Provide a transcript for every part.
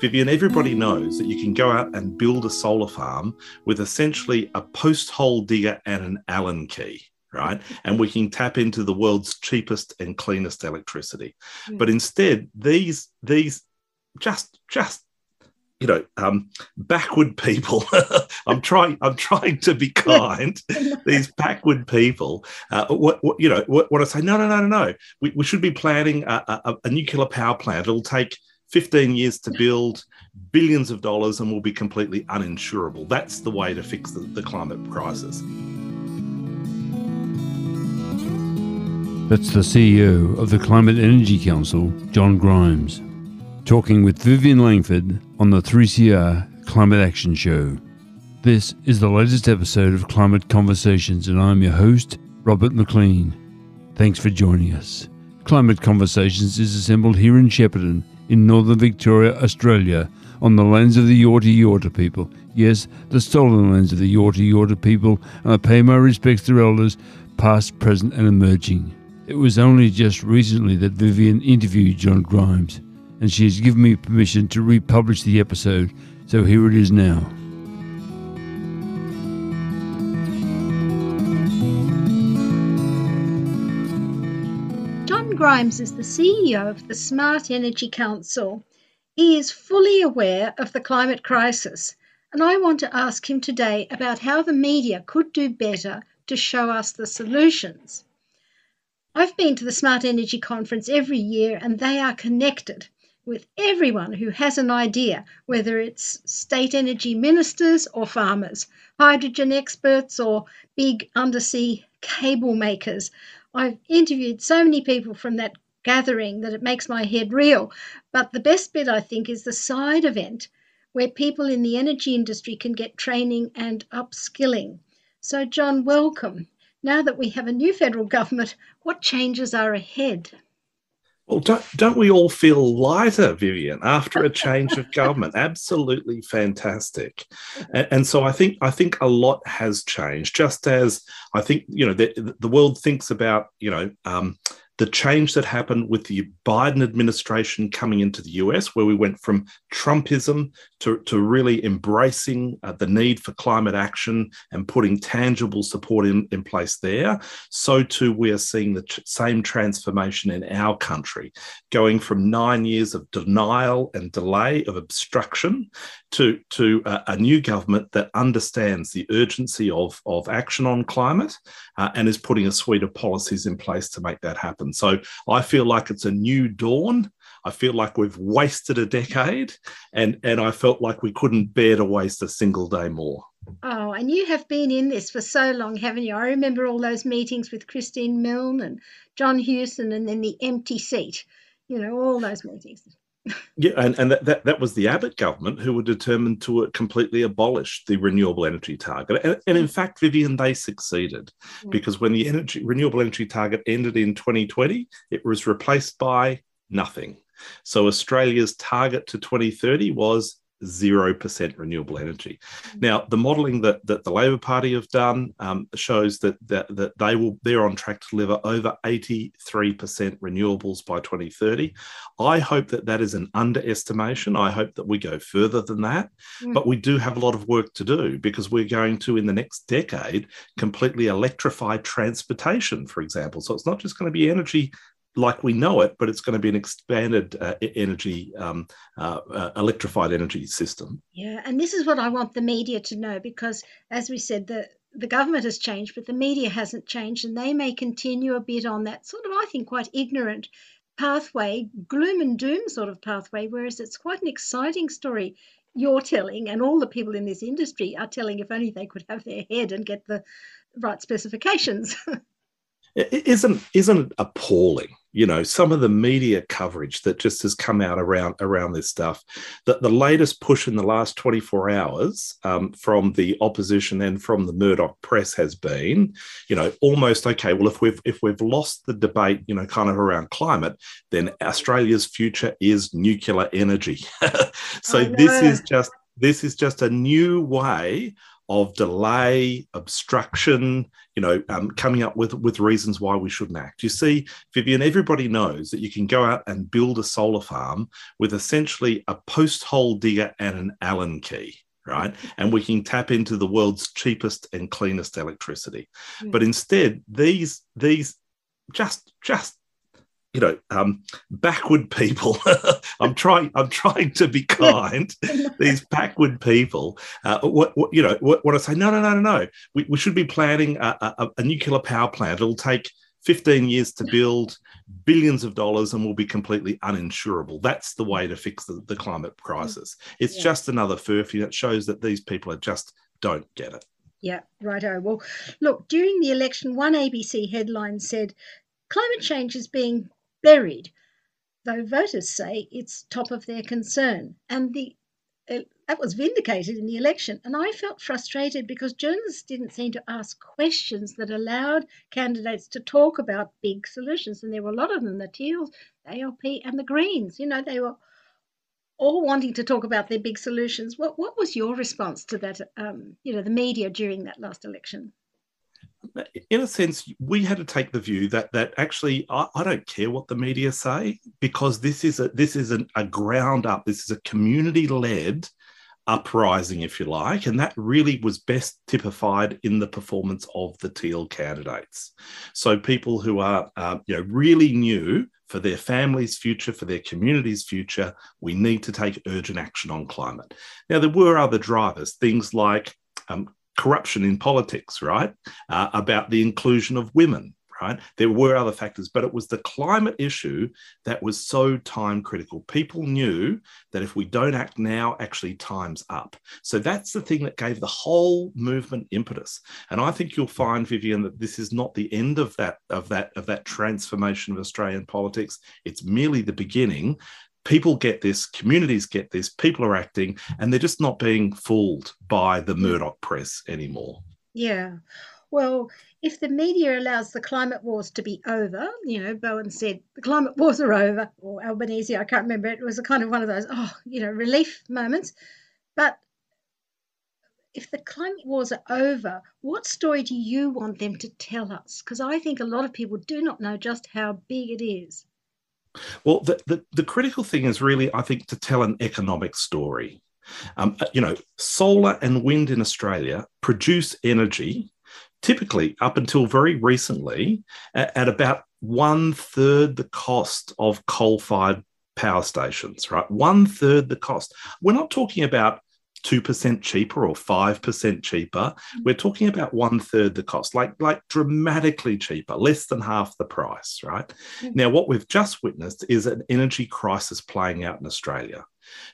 Vivien, everybody knows that you can go out and build a solar farm with essentially a post hole digger and an Allen key right? And we can tap into the world's cheapest and cleanest electricity. But instead, these these just just you know um, backward people i'm trying i'm trying to be kind these backward people uh, what, what, you know what, what, i say no no no no no we, we should be planning a, a, a nuclear power plant it'll take 15 years to build billions of dollars and will be completely uninsurable that's the way to fix the, the climate crisis That's the CEO of the Climate Energy Council, John Grimes, talking with Vivien Langford on the 3CR Climate Action Show. This is the latest episode of Climate Conversations, and I'm your host, Robert McLean. Thanks for joining us. Climate Conversations is assembled here in Shepparton, in northern Victoria, Australia, on the lands of the Yorta Yorta people. Yes, the stolen lands of the Yorta Yorta people, and I pay my respects to elders, past, present, and emerging. It was only just recently that Vivien interviewed John Grimes, and she has given me permission to republish the episode, so here it is now. Grimes is the CEO of the Smart Energy Council. He is fully aware of the climate crisis, and I want to ask him today about how the media could do better to show us the solutions. I've been to the Smart Energy Conference every year, and they are connected with everyone who has an idea, whether it's state energy ministers or farmers, hydrogen experts or big undersea cable makers. I've interviewed so many people from that gathering that it makes my head reel. But the best bit, I think, is the side event where people in the energy industry can get training and upskilling. So, John, welcome. Now that we have a new federal government, what changes are ahead? Well, don't, don't we all feel lighter, Vivien, after a change of government? Absolutely fantastic, and, and, so I think I think a lot has changed. Just as I think you know the, the world thinks about you know um, the change that happened with the Biden administration coming into the US, where we went from Trumpism to, to really embracing uh, the need for climate action and putting tangible support in, in place there, so too we are seeing the same transformation in our country, going from nine years of denial and delay of obstruction to, to uh, a new government that understands the urgency of, of action on climate uh, and is putting a suite of policies in place to make that happen. So I feel like it's a new dawn. I feel like we've wasted a decade, and, and I felt like we couldn't bear to waste a single day more. Oh, and you have been in this for so long, haven't you? I remember all those meetings with Christine Milne and John Hewson, and then the empty seat. You know, all those meetings yeah, and, and that, that, that was the Abbott government who were determined to uh, completely abolish the renewable energy target. And, and in mm. fact, Vivien, they succeeded yeah. because when the energy renewable energy target ended in 2020, it was replaced by nothing. So Australia's target to 2030 was 0% renewable energy. Mm-hmm. Now, the modelling that, that the Labor Party have done um, shows that, that, that they will they're on track to deliver over 83% renewables by 2030. I hope that that is an underestimation. I hope that we go further than that. Mm. But we do have a lot of work to do because we're going to, in the next decade, completely electrify transportation, for example. So it's not just going to be energy like we know it, but it's going to be an expanded uh, energy, um, uh, uh, electrified energy system. Yeah, and this is what I want the media to know because, as we said, the the government has changed, but the media hasn't changed, and they may continue a bit on that sort of, I think, quite ignorant pathway, gloom and doom sort of pathway, whereas it's quite an exciting story you're telling, and all the people in this industry are telling, if only they could have their head and get the right specifications. isn't isn't it appalling you know some of the media coverage that just has come out around around this stuff. That the latest push in the last 24 hours um, from the opposition and from the murdoch press has been you know almost okay well if we've if we've lost the debate you know kind of around climate then australia's future is nuclear energy. So this is just this is just a new way of delay, obstruction, you know, um, coming up with, with reasons why we shouldn't act. You see, Vivien, everybody knows that you can go out and build a solar farm with essentially a post hole digger and an Allen key right? And we can tap into the world's cheapest and cleanest electricity. Mm. But instead, these these just just you know um, backward people. I'm trying i'm trying to be kind. These backward people uh, what, what, you know what, what, i say no no no no no. We, we should be planning a, a, a nuclear power plant. It'll take 15 years to build billions of dollars and will be completely uninsurable. That's the way to fix the, the climate crisis. It's yeah. just another furphy that shows that these people are just don't get it. Yeah, righto. Well, look, during the election, one ABC headline said climate change is being buried, though voters say it's top of their concern. And the uh, that was vindicated in the election. And I felt frustrated because journalists didn't seem to ask questions that allowed candidates to talk about big solutions. And there were a lot of them the Teals, the ALP, and the Greens. You know, they were all wanting to talk about their big solutions. What, what was your response to that, um, you know, the media during that last election? In a sense, we had to take the view that that actually I, I, don't care what the media say because this is a this is an, a ground up. This is a community led uprising, if you like, and that really was best typified in the performance of the Teal candidates. So people who are uh, you know really new for their family's future, for their community's future, we need to take urgent action on climate. Now there were other drivers, things like um, corruption in politics, right? Uh, about the inclusion of women, right? There were other factors, but it was the climate issue that was so time critical. People knew that if we don't act now, actually time's up. So that's the thing that gave the whole movement impetus. And I think you'll find, Vivien, that this is not the end of that of that of that transformation of Australian politics. It's merely the beginning people get this, communities get this, people are acting, and they're just not being fooled by the mm. Murdoch press anymore. Yeah. Well, if the media allows the climate wars to be over, you know, Bowen said the climate wars are over, or Albanese, I can't remember, it was a kind of one of those, oh, you know, relief moments. But if the climate wars are over, what story do you want them to tell us? Because I think a lot of people do not know just how big it is. Well, the, the, the, critical thing is really, I think, to tell an economic story. Um, uh, you know, solar and wind in Australia produce energy, typically up until very recently, at, at about one third the cost of coal fired power stations, right? One third the cost. We're not talking about 2% cheaper or 5% cheaper mm. we're talking about one third the cost like like dramatically cheaper less than half the price right mm-hmm. now what we've just witnessed is an energy crisis playing out in australia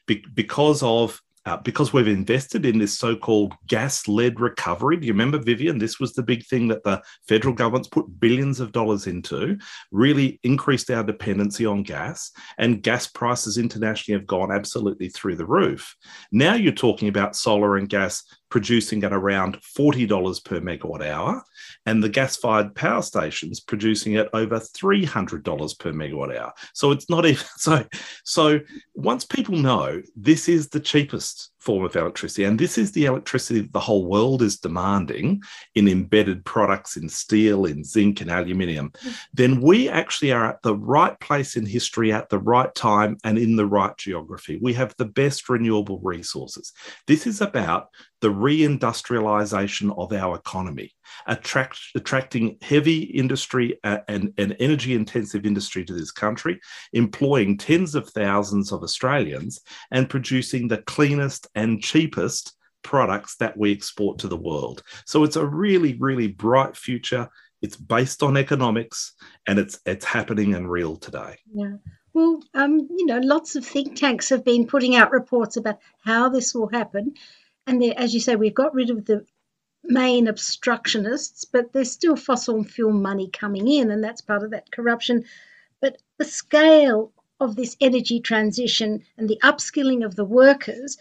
Be- because of uh, because we've invested in this so-called gas-led recovery. Do you remember, Vivien? This was the big thing that the federal government's put billions of dollars into, really increased our dependency on gas, and gas prices internationally have gone absolutely through the roof. Now you're talking about solar and gas producing at around $40 per megawatt hour, and the gas fired power stations producing at over $300 per megawatt hour. So it's not even so. So once people know this is the cheapest form of electricity. And this is the electricity that the whole world is demanding in embedded products in steel, in zinc, and aluminium. Mm-hmm. Then we actually are at the right place in history at the right time and in the right geography. We have the best renewable resources. This is about the reindustrialization of our economy, attract, attracting heavy industry uh, and, and energy intensive industry to this country, employing tens of thousands of Australians, and producing the cleanest and cheapest products that we export to the world. So it's a really, really bright future. It's based on economics and it's it's happening and real today. Yeah. Well, um, you know, lots of think tanks have been putting out reports about how this will happen. And as you say, we've got rid of the main obstructionists, but there's still fossil fuel money coming in, and that's part of that corruption. But the scale of this energy transition and the upskilling of the workers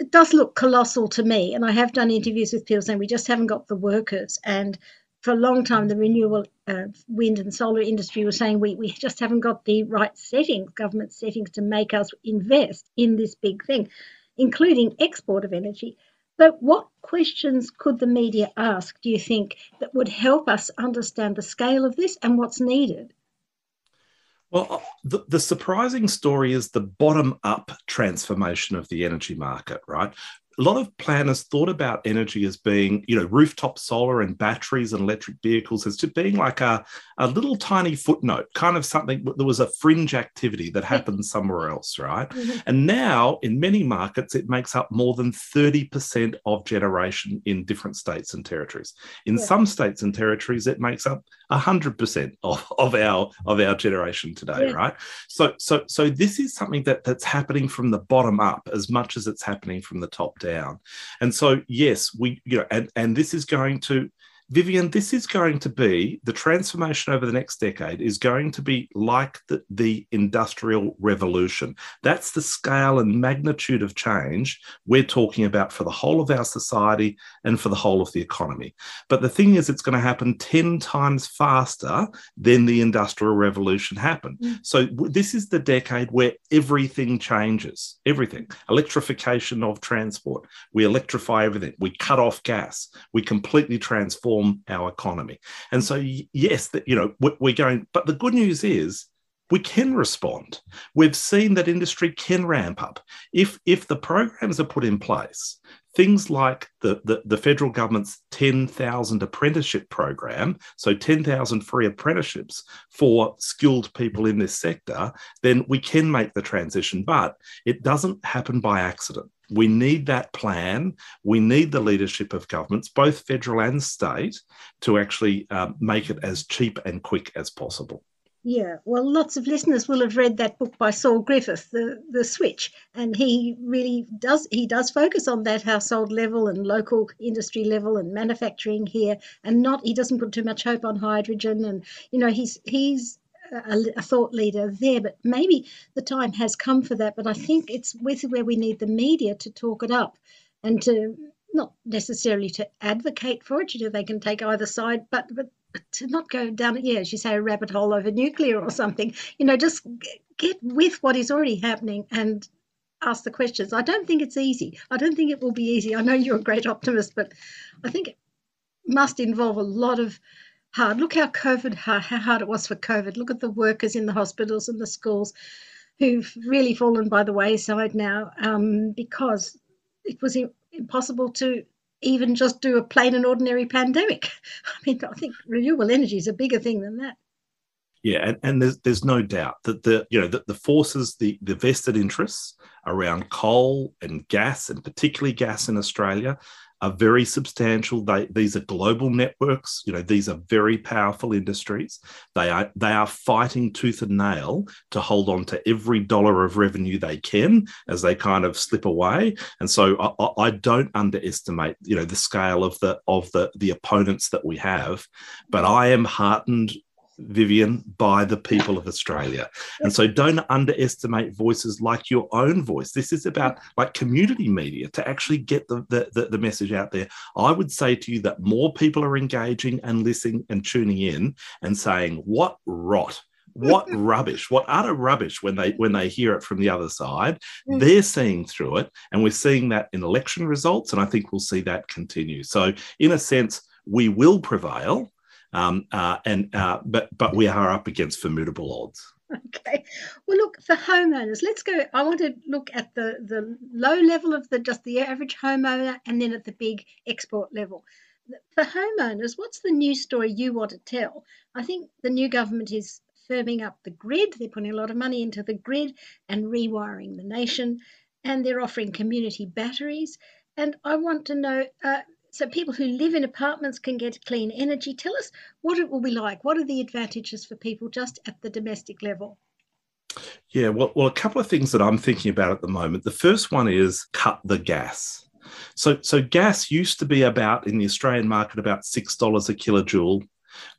it does look colossal to me. And I have done interviews with people saying we just haven't got the workers. And for a long time, the renewable uh, wind and solar industry was saying we, we just haven't got the right settings, government settings, to make us invest in this big thing, including export of energy. So, what questions could the media ask, do you think, that would help us understand the scale of this and what's needed? Well, uh, the, the, surprising story is the bottom up transformation of the energy market, right? A lot of planners thought about energy as being, you know, rooftop solar and batteries and electric vehicles as just being like a, a little tiny footnote, kind of something that was a fringe activity that happened somewhere else, right? Mm-hmm. And now in many markets, it makes up more than 30% of generation in different states and territories. In yeah. some states and territories, it makes up 100% of, of our of our generation today, yeah. right? So so so this is something that that's happening from the bottom up as much as it's happening from the top down down. And so, yes, we, you know, and, and this is going to Vivien, this is going to be the transformation over the next decade is going to be like the, the, industrial revolution. That's the scale and magnitude of change we're talking about for the whole of our society and for the whole of the economy. But the thing is, it's going to happen 10 times faster than the industrial revolution happened. Mm. So, this is the decade where everything changes everything. Electrification of transport. We electrify everything. We cut off gas. We completely transform transform our economy. And so, yes, that you know we're going. But the good news is we can respond. We've seen that industry can ramp up if if the programs are put in place. Things like the, the, the federal government's 10,000 apprenticeship program, so 10,000 free apprenticeships for skilled people in this sector, then we can make the transition. But it doesn't happen by accident. We need that plan. We need the leadership of governments, both federal and state, to actually um, make it as cheap and quick as possible. Yeah, well, lots of listeners will have read that book by Saul Griffith, the the Switch, and he really does he does focus on that household level and local industry level and manufacturing here, and not he doesn't put too much hope on hydrogen, and you know he's he's a, a, thought leader there, but maybe the time has come for that. But I think it's with where we need the media to talk it up and to not necessarily to advocate for it. You know, they can take either side, but but, to not go down, yeah, as you say, a rabbit hole over nuclear or something. You know, just get with what is already happening and ask the questions. I don't think it's easy. I don't think it will be easy. I know you're a great optimist, but I think it must involve a lot of hard. Look how COVID how hard it was for COVID. Look at the workers in the hospitals and the schools who've really fallen by the wayside now um, because it was impossible to even just do a plain and ordinary pandemic. I mean, I think renewable energy is a bigger thing than that. Yeah, and, and there's there's no doubt that the you know that the forces, the the vested interests around coal and gas, and particularly gas in Australia, are very substantial. They, these are global networks. You know, these are very powerful industries. They are they are fighting tooth and nail to hold on to every dollar of revenue they can as they kind of slip away. And so I, I don't underestimate, you know, the scale of the of the the opponents that we have. But I am heartened Vivien, by the people of Australia. And so don't underestimate voices like your own voice. This is about like community media to actually get the, the, the, message out there. I would say to you that more people are engaging and listening and tuning in and saying, what rot what rubbish what utter rubbish when they when they hear it from the other side mm. they're seeing through it and we're seeing that in election results and i think we'll see that continue so in a sense we will prevail um, uh, and uh, but but we are up against formidable odds. Okay. Well, look for homeowners. Let's go. I want to look at the the low level of the just the average homeowner, and then at the big export level. For homeowners, what's the news story you want to tell? I think the new government is firming up the grid. They're putting a lot of money into the grid and rewiring the nation, and they're offering community batteries. And I want to know uh, so people who live in apartments can get clean energy. Tell us what it will be like. What are the advantages for people just at the domestic level? Yeah, well, well, a couple of things that I'm thinking about at the moment. The first one is cut the gas. So, so gas used to be about in the Australian market about six dollars a kilojoule.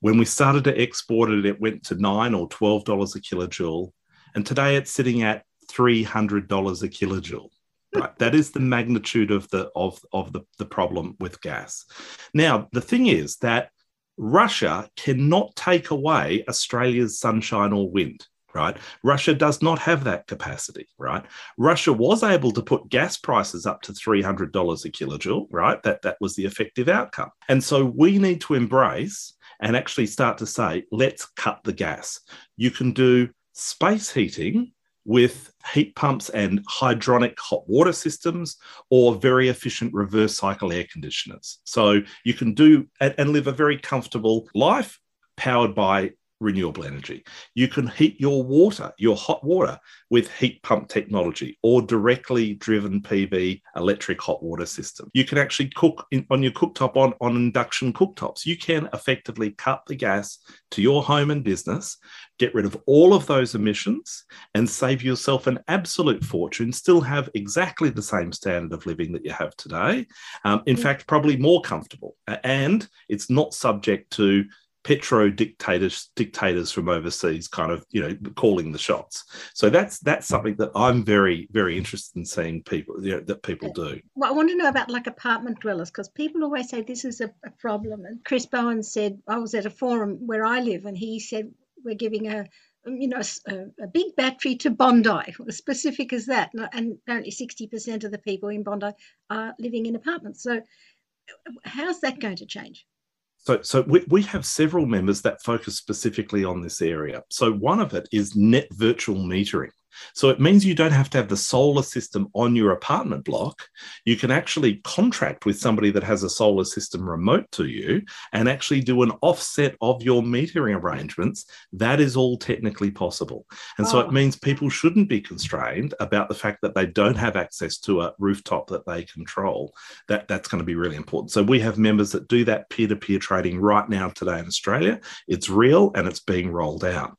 When we started to export it, it went to nine or twelve dollars a kilojoule, and today it's sitting at three hundred dollars a kilojoule. Right. That is the magnitude of the of, of the, the problem with gas. Now, the thing is that Russia cannot take away Australia's sunshine or wind. right? Russia does not have that capacity, right? Russia was able to put gas prices up to $300 a kilojoule, right? That, that was the effective outcome. And so we need to embrace and actually start to say, let's cut the gas. You can do space heating with heat pumps and hydronic hot water systems or very efficient reverse cycle air conditioners. So you can do and, and live a very comfortable life powered by renewable energy. You can heat your water, your hot water, with heat pump technology or directly driven PV electric hot water system. You can actually cook in, on your cooktop on, on induction cooktops. You can effectively cut the gas to your home and business, get rid of all of those emissions, and save yourself an absolute fortune, still have exactly the same standard of living that you have today. Um, in mm. fact, probably more comfortable. And it's not subject to petro dictators dictators from overseas kind of you know calling the shots. So that's that's something that i'm very very interested in seeing people you know, that people do. Well i want to know about like apartment dwellers because people always say this is a, a, problem. And chris bowen said i was at a forum where i live and he said we're giving a um, you know a, a big battery to bondi. As specific as that and apparently 60% of the people in bondi are living in apartments. So uh, how's that going to change so, so we, we have several members that focus specifically on this area. So, one of it is net virtual metering. So it means you don't have to have the solar system on your apartment block. You can actually contract with somebody that has a solar system remote to you and actually do an offset of your metering arrangements. That is all technically possible. And oh. so it means people shouldn't be constrained about the fact that they don't have access to a rooftop that they control. That, that's going to be really important. So we have members that do that peer to peer trading right now today in Australia. It's real and it's being rolled out.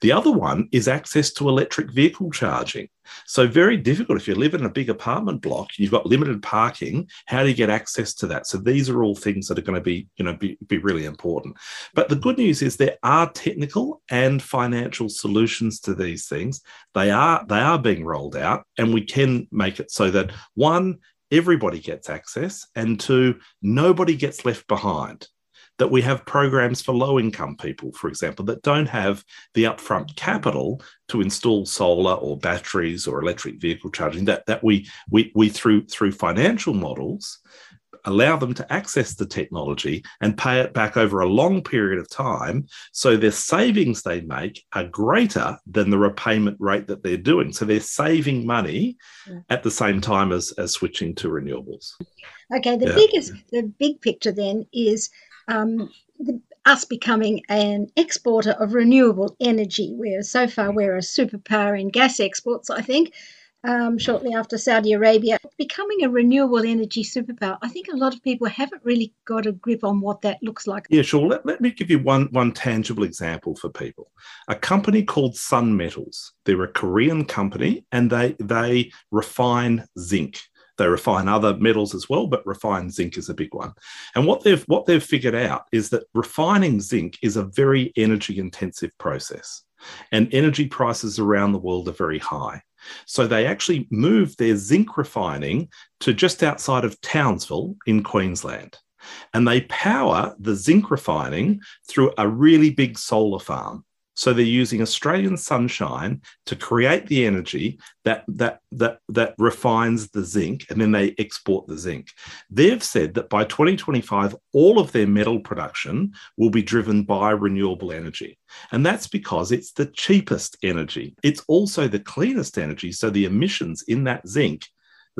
The other one is access to electric vehicle charging. So, very difficult if you live in a big apartment block, you've got limited parking. How do you get access to that? So, these are all things that are going to be, you know, be, be really important. But the good news is there are technical and financial solutions to these things. They are they are being rolled out, and we can make it so that one, everybody gets access, and two, nobody gets left behind that we have programs for low income people, for example, that don't have the upfront capital to install solar or batteries or electric vehicle charging, that, that we, we, we through, through financial models, allow them to access the technology and pay it back over a long period of time. So their savings they make are greater than the repayment rate that they're doing. So they're saving money at the same time as, as switching to renewables. Okay, the yeah. biggest, the big picture then is um, the, us becoming an exporter of renewable energy. Where so far we're a superpower in gas exports, I think. Um, shortly after Saudi Arabia, becoming a renewable energy superpower. I think a lot of people haven't really got a grip on what that looks like. Yeah, sure. Let, let me give you one, one tangible example for people. A company called Sun Metals. They're a Korean company and they, they refine zinc. They refine other metals as well, but refined zinc is a big one. And what they've what they've figured out is that refining zinc is a very energy intensive process, and energy prices around the world are very high. So they actually moved their zinc refining to just outside of Townsville in Queensland. And they power the zinc refining through a really big solar farm. So they're using Australian sunshine to create the energy that that that that refines the zinc, and then they export the zinc. They've said that by 2025, all of their metal production will be driven by renewable energy, and that's because it's the cheapest energy. It's also the cleanest energy. So the emissions in that zinc,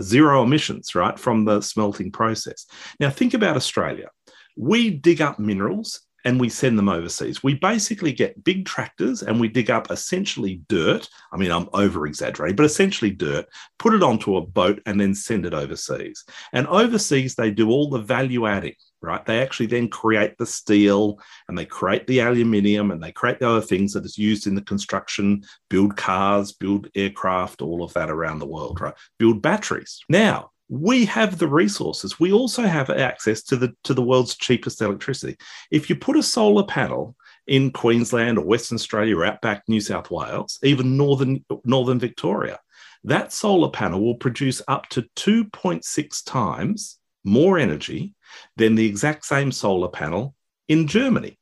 zero emissions, right, from the smelting process. Now think about Australia. We dig up minerals and we send them overseas. We basically get big tractors and we dig up essentially dirt. I mean, I'm over exaggerating, but essentially dirt, put it onto a boat and then send it overseas. And overseas, they do all the value adding, right? They actually then create the steel and they create the aluminium and they create the other things that is used in the construction, build cars, build aircraft, all of that around the world, right? Build batteries. Now, we have the resources. We also have access to the to the world's cheapest electricity. If you put a solar panel in Queensland or Western Australia or outback New South Wales, even northern northern Victoria, that solar panel will produce up to 2.6 times more energy than the exact same solar panel in Germany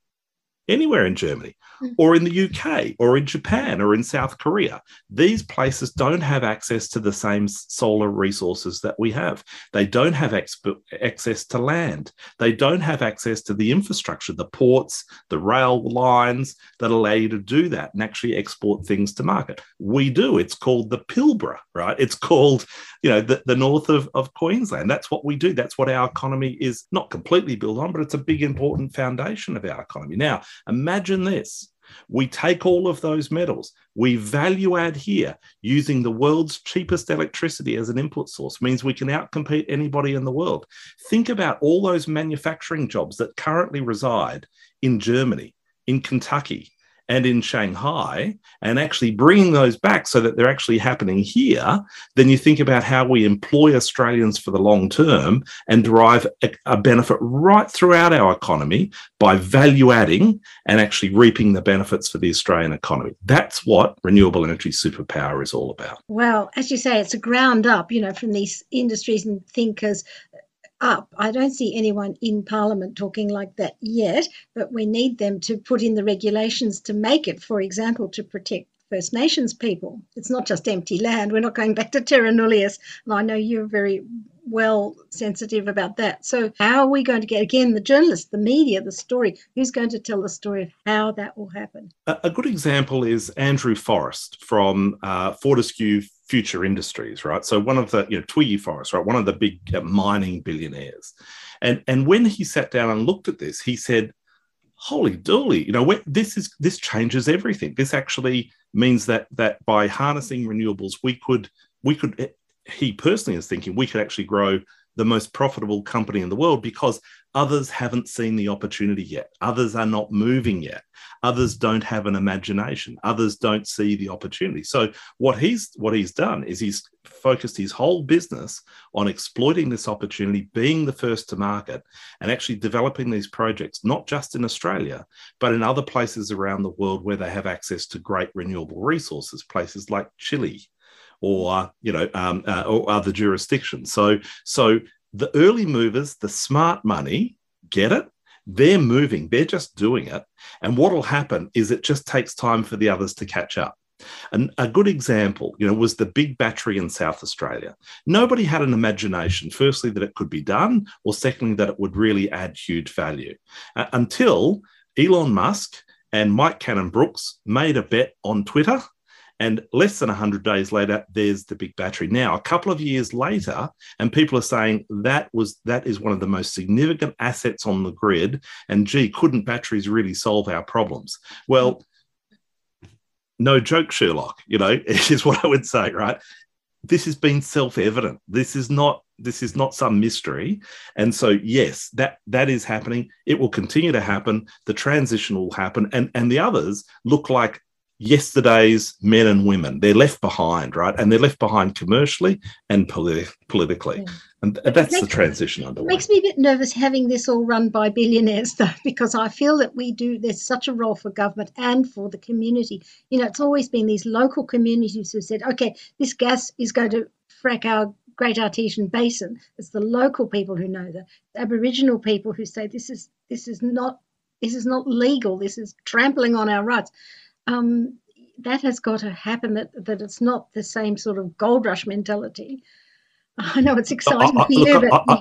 anywhere in Germany or in the UK or in Japan or in South Korea. These places don't have access to the same solar resources that we have. They don't have access to land. They don't have access to the infrastructure, the ports, the rail lines that allow you to do that and actually export things to market. We do. It's called the Pilbara, right? It's called, you know, the, the north of, of Queensland. That's what we do. That's what our economy is not completely built on, but it's a big, important foundation of our economy. Now, imagine this. We take all of those metals, we value add here using the world's cheapest electricity as an input source, means we can outcompete anybody in the world. Think about all those manufacturing jobs that currently reside in Germany, in Kentucky, and in Shanghai and actually bringing those back so that they're actually happening here, then you think about how we employ Australians for the long term and derive a, a benefit right throughout our economy by value adding and actually reaping the benefits for the Australian economy. That's what renewable energy superpower is all about. Well, as you say, it's a ground up, you know, from these industries and thinkers up. I don't see anyone in Parliament talking like that yet, but we need them to put in the regulations to make it, for example, to protect First Nations people. It's not just empty land. We're not going back to terra nullius. And I know you're very well sensitive about that. So, how are we going to get, again, the journalists, the media, the story? Who's going to tell the story of how that will happen? A, good example is Andrew Forrest from uh, Fortescue future industries, right? So one of the, you know, Twiggy Forrest, right, one of the big uh, mining billionaires, and and when he sat down and looked at this, he said, "Holy dooly, you know, this is this changes everything. This actually means that that by harnessing renewables, we could we could." He personally is thinking we could actually grow the most profitable company in the world because others haven't seen the opportunity yet. Others are not moving yet. Others don't have an imagination. Others don't see the opportunity. So what he's what he's done is he's focused his whole business on exploiting this opportunity, being the first to market, and actually developing these projects not just in Australia, but in other places around the world where they have access to great renewable resources, places like Chile, or you know um, uh, or other jurisdictions. So so the early movers, the smart money, get it. They're moving. They're just doing it. And what will happen is it just takes time for the others to catch up. And a good example, you know, was the big battery in South Australia. Nobody had an imagination, firstly, that it could be done, or secondly, that it would really add huge value uh, until Elon Musk and Mike Cannon Brookes made a bet on Twitter and less than 100 days later, there's the big battery. Now, a couple of years later, and people are saying that was that is one of the most significant assets on the grid. And gee, couldn't batteries really solve our problems? Well, no joke, Sherlock, you know, is what I would say, right? This has been self-evident. This is not this is not some mystery and so yes that that is happening it will continue to happen the transition will happen and and the others look like yesterday's men and women. They're left behind, right? And they're left behind commercially and politi- politically. Yeah. And that's makes, the transition underway. It makes me a bit nervous having this all run by billionaires, though, because I feel that we do, there's such a role for government and for the community. You know, it's always been these local communities who said, okay, this gas is going to frack our Great Artesian Basin. It's the local people who know that. The Aboriginal people who say this is this is not this is not legal. This is trampling on our rights um, that has got to happen. That that it's not the same sort of gold rush mentality. I know it's exciting I, I, for you, look, but. I,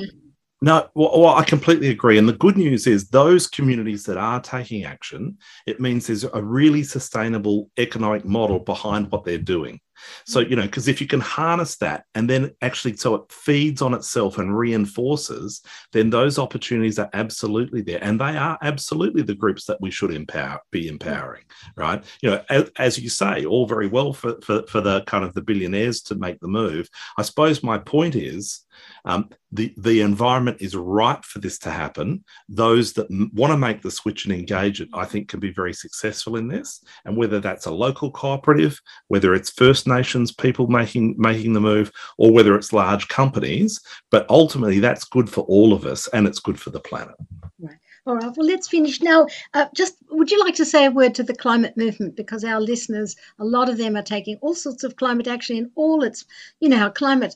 no, well, well, I completely agree. And the good news is those communities that are taking action, it means there's a really sustainable economic model behind what they're doing. So, you know, because if you can harness that and then actually so it feeds on itself and reinforces, then those opportunities are absolutely there. And they are absolutely the groups that we should empower, be empowering, right? You know, as, as you say, all very well for, for, for the kind of the billionaires to make the move. I suppose my point is um, the, the environment is ripe for this to happen. Those that m- want to make the switch and engage it, I think, can be very successful in this. And whether that's a local cooperative, whether it's First Nations people making making the move, or whether it's large companies, but ultimately that's good for all of us and it's good for the planet. Right. All right. Well, let's finish now. Uh, just would you like to say a word to the climate movement because our listeners, a lot of them are taking all sorts of climate action in all its, you know, how climate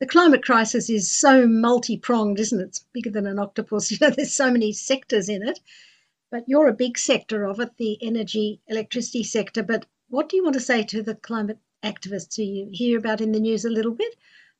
the climate crisis is so multi pronged, isn't it? It's bigger than an octopus. You know, there's so many sectors in it. but you're a big sector of it, the energy, electricity sector. But what do you want to say to the climate activists who you hear about in the news a little bit?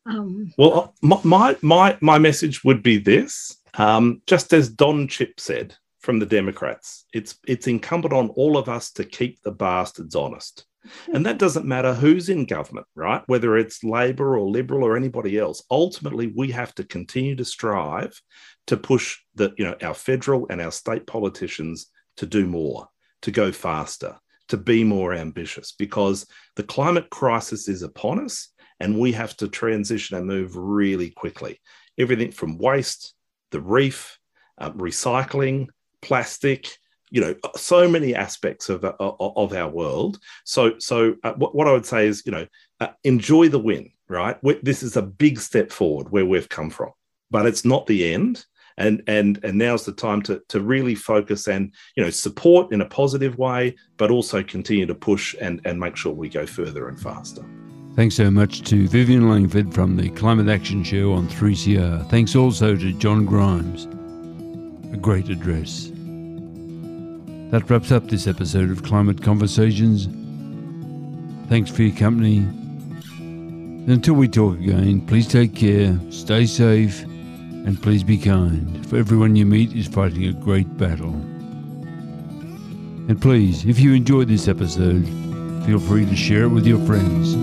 Um, well, my, my, my message would be this um, just as Don Chipp said from the Democrats, it's, it's incumbent on all of us to keep the bastards honest. And that doesn't matter who's in government, right? Whether it's Labor or Liberal or anybody else. Ultimately, we have to continue to strive to push the, you know, our federal and our state politicians to do more, to go faster, to be more ambitious, because the climate crisis is upon us and we have to transition and move really quickly. Everything from waste, the reef, uh, recycling, plastic, you know so many aspects of uh, of our world. So so uh, what, i would say is you know uh, enjoy the win right? This is a big step forward where we've come from but it's not the end and and and now's the time to to really focus and you know support in a positive way but also continue to push and and make sure we go further and faster Thanks so much to Vivien Langford from the Climate Action Show on 3CR. Thanks also to John Grimes. A great address. That wraps up this episode of Climate Conversations. Thanks for your company. Until we talk again, please take care, stay safe, and please be kind, for everyone you meet is fighting a great battle. And please, if you enjoyed this episode, feel free to share it with your friends.